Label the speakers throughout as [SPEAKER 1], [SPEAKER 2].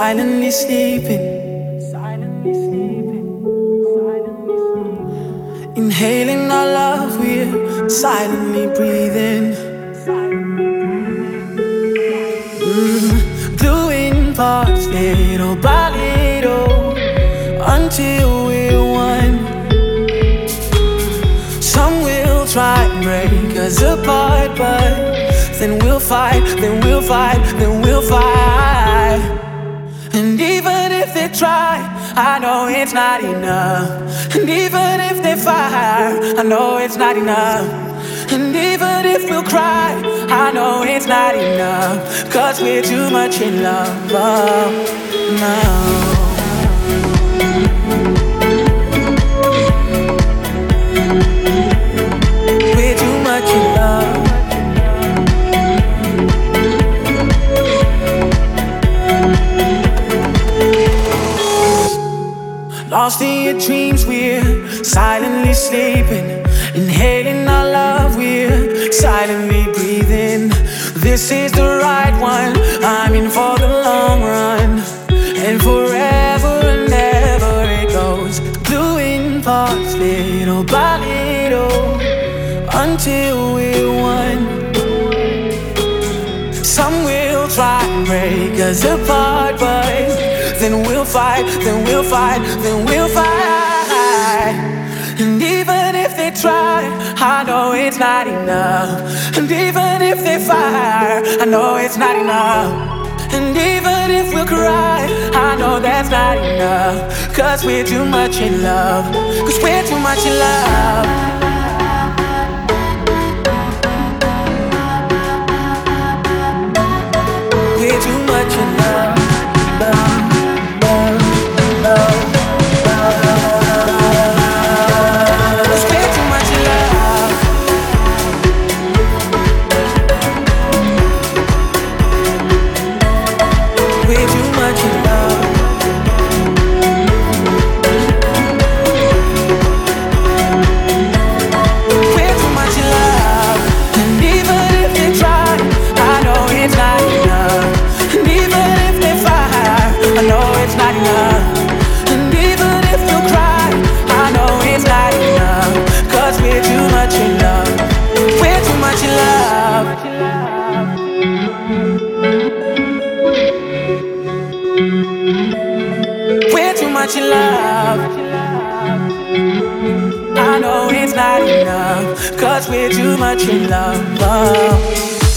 [SPEAKER 1] Silently sleeping. Inhaling our love, we're silently breathing. Mm, doing parts little by little until we're one. Some will try and break us apart, but then we'll fight, then we'll fight, then we'll fight. And even if they try, I know it's not enough. And even if they fire, I know it's not enough. And even if we'll cry, I know it's not enough. Cause we're too much in love. Oh. Lost in your dreams, we're silently sleeping. Inhaling our love, we're silently breathing. This is the right one, I'm in for the long run. And forever and ever it goes. Gluing parts little by little until we're one. Some will try and break us apart, but then we'll fight, then we'll fight, then we'll fight. And even if they try, I know it's not enough. And even if they fire, I know it's not enough. And even if we'll cry, I know that's not enough. Cause we're too much in love. Cause we're too much in love. Much in love. Oh,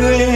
[SPEAKER 2] you.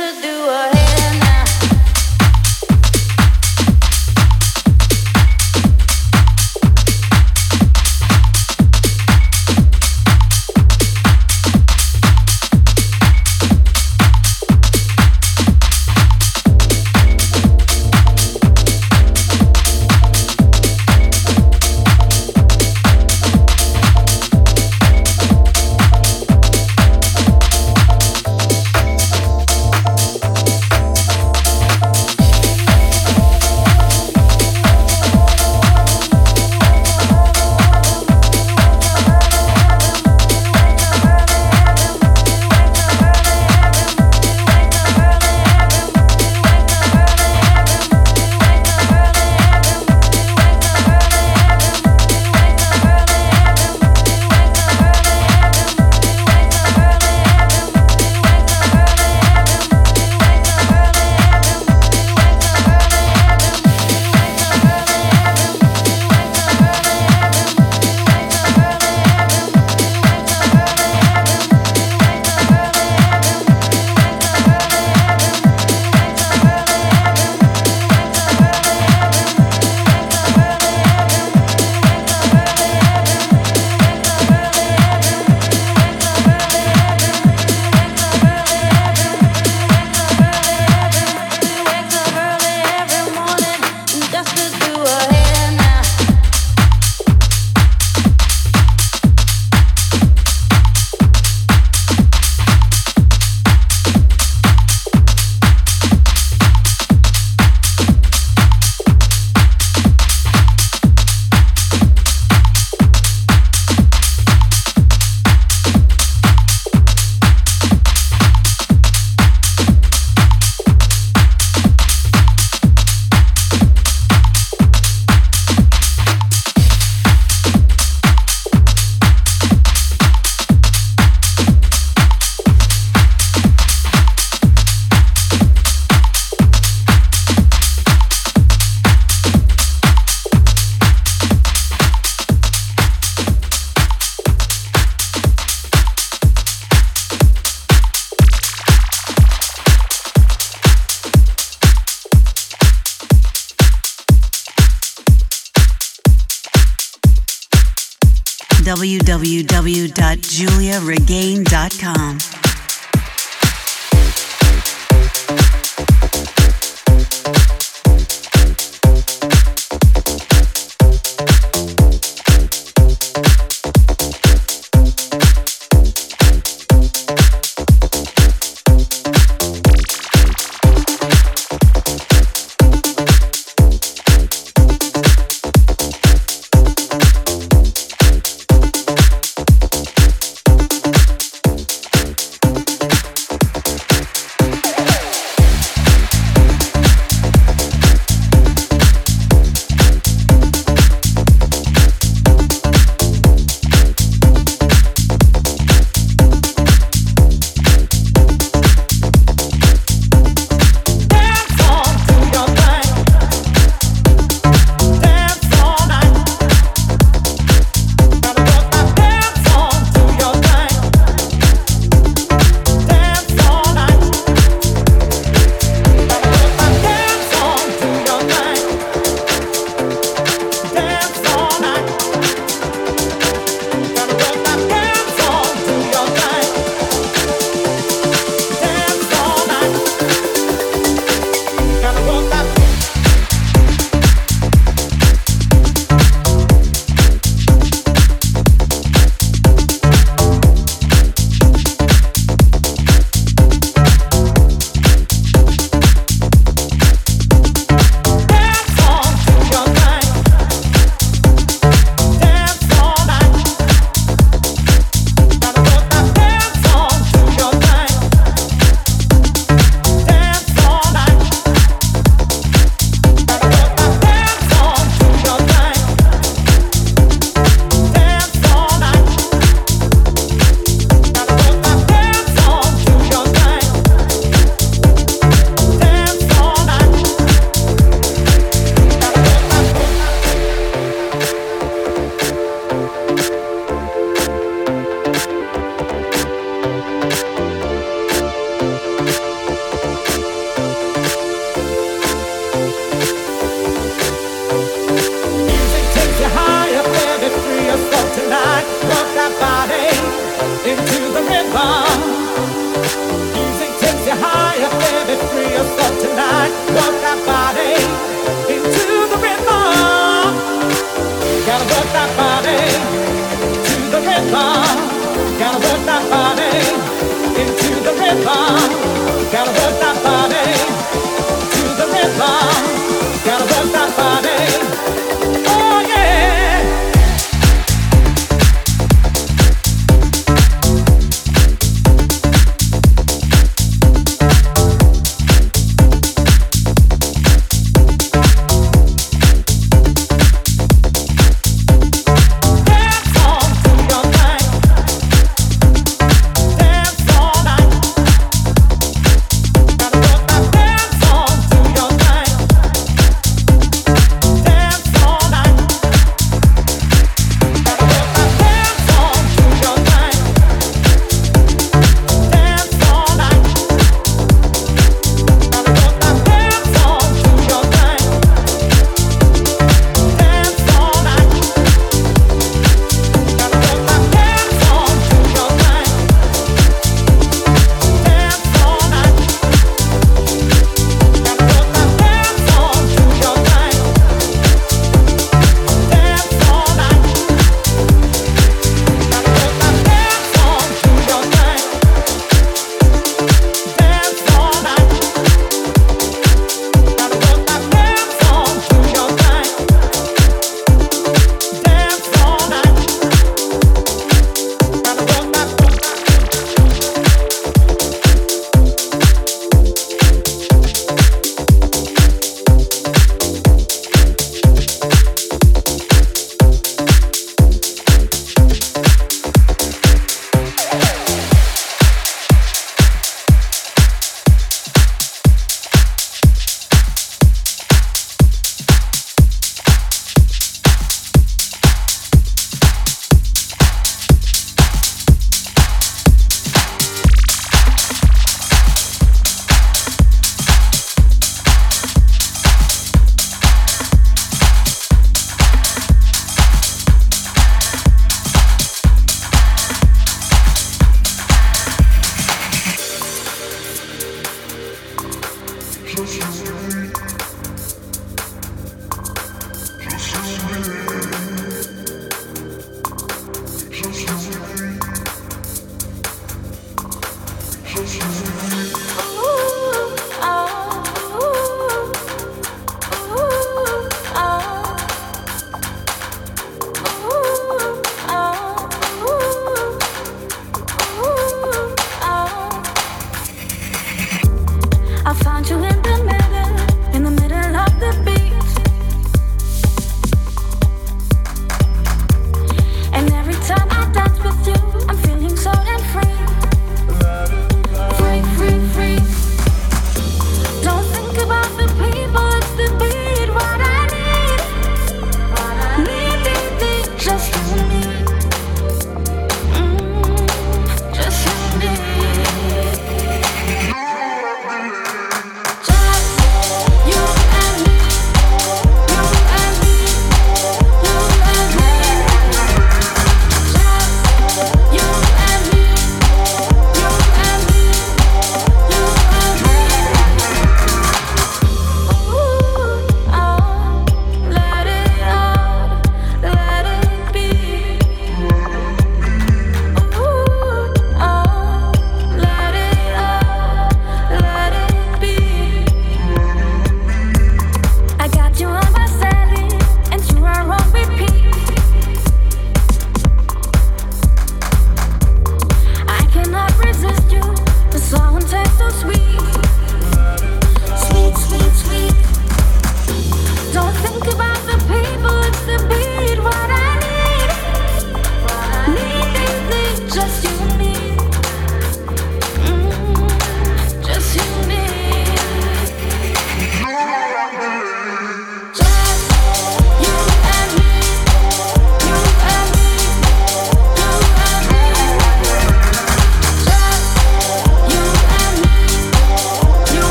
[SPEAKER 2] to
[SPEAKER 3] do ahead. www.giuliaregain.com.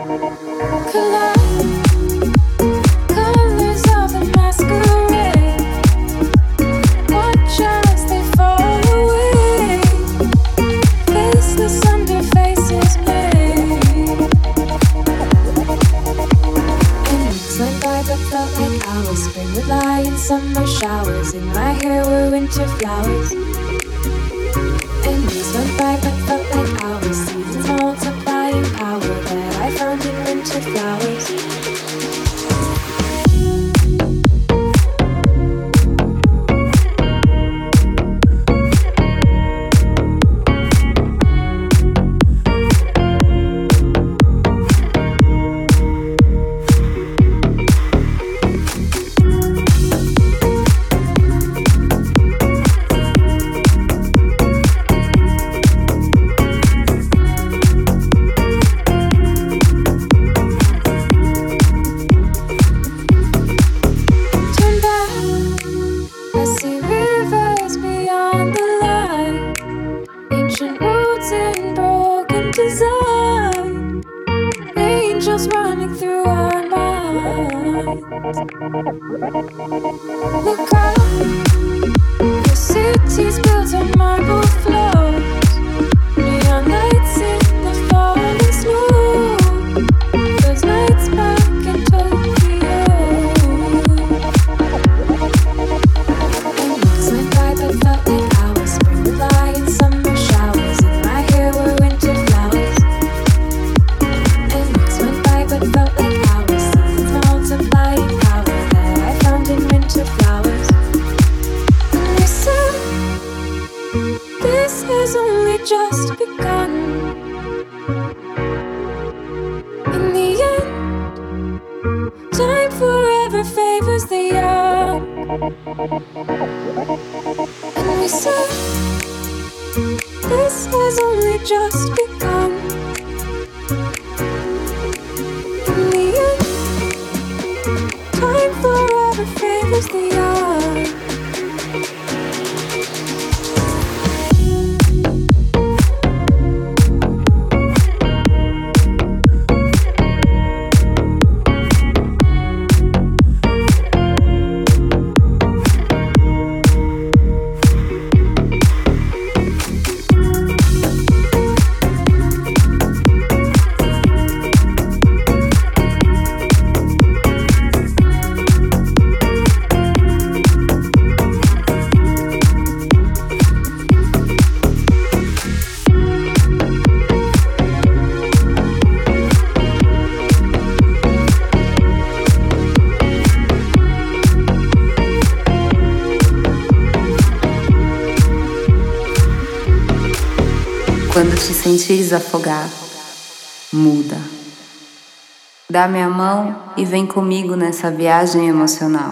[SPEAKER 3] Collide. has
[SPEAKER 2] only just
[SPEAKER 3] begun. In the end, time forever favors the young. And we said This has only just begun. In the end, time forever favors the young.
[SPEAKER 4] Sentires afogar, muda. Dá minha mão e vem comigo nessa viagem emocional.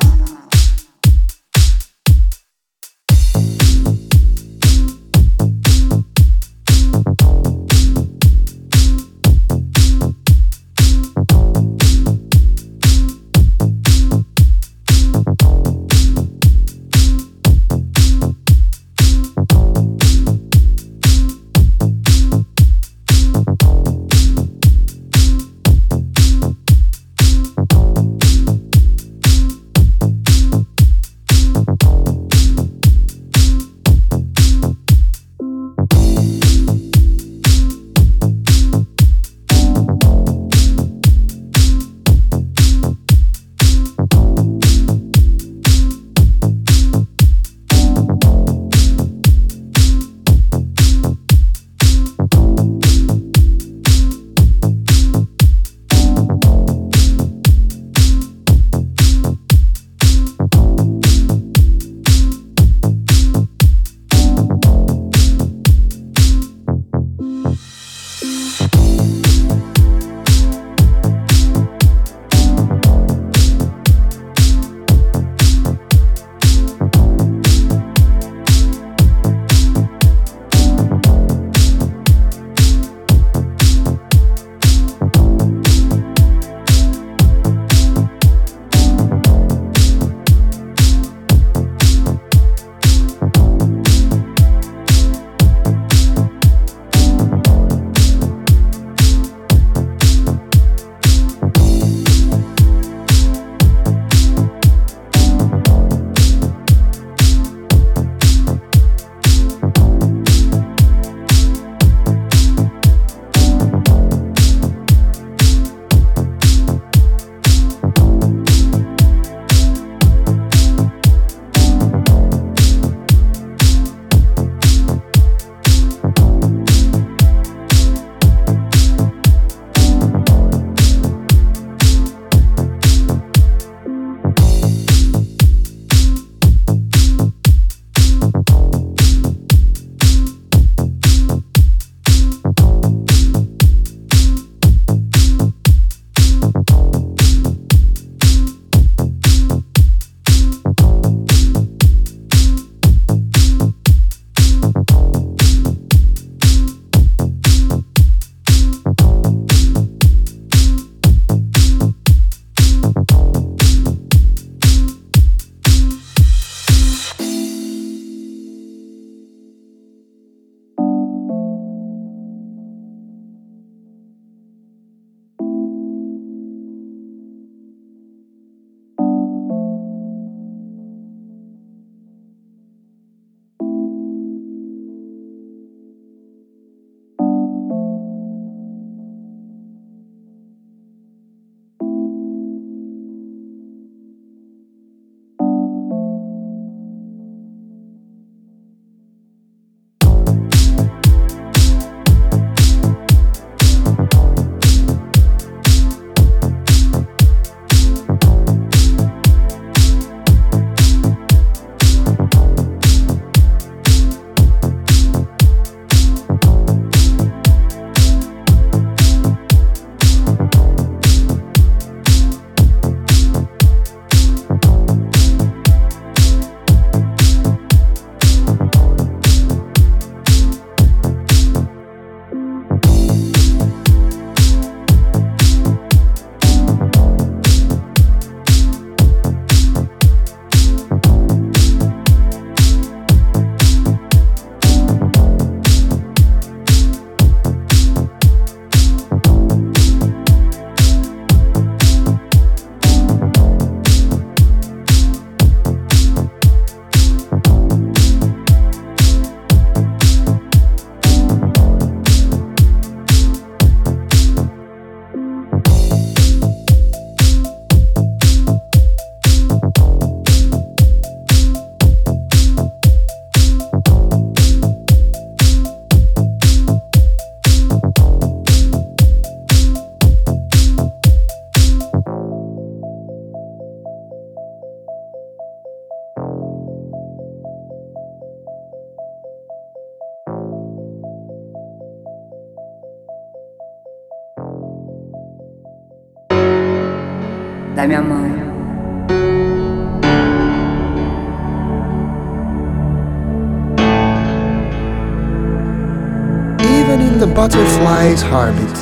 [SPEAKER 5] Butterfly's heartbeat,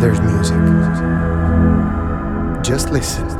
[SPEAKER 5] there's music. Just listen.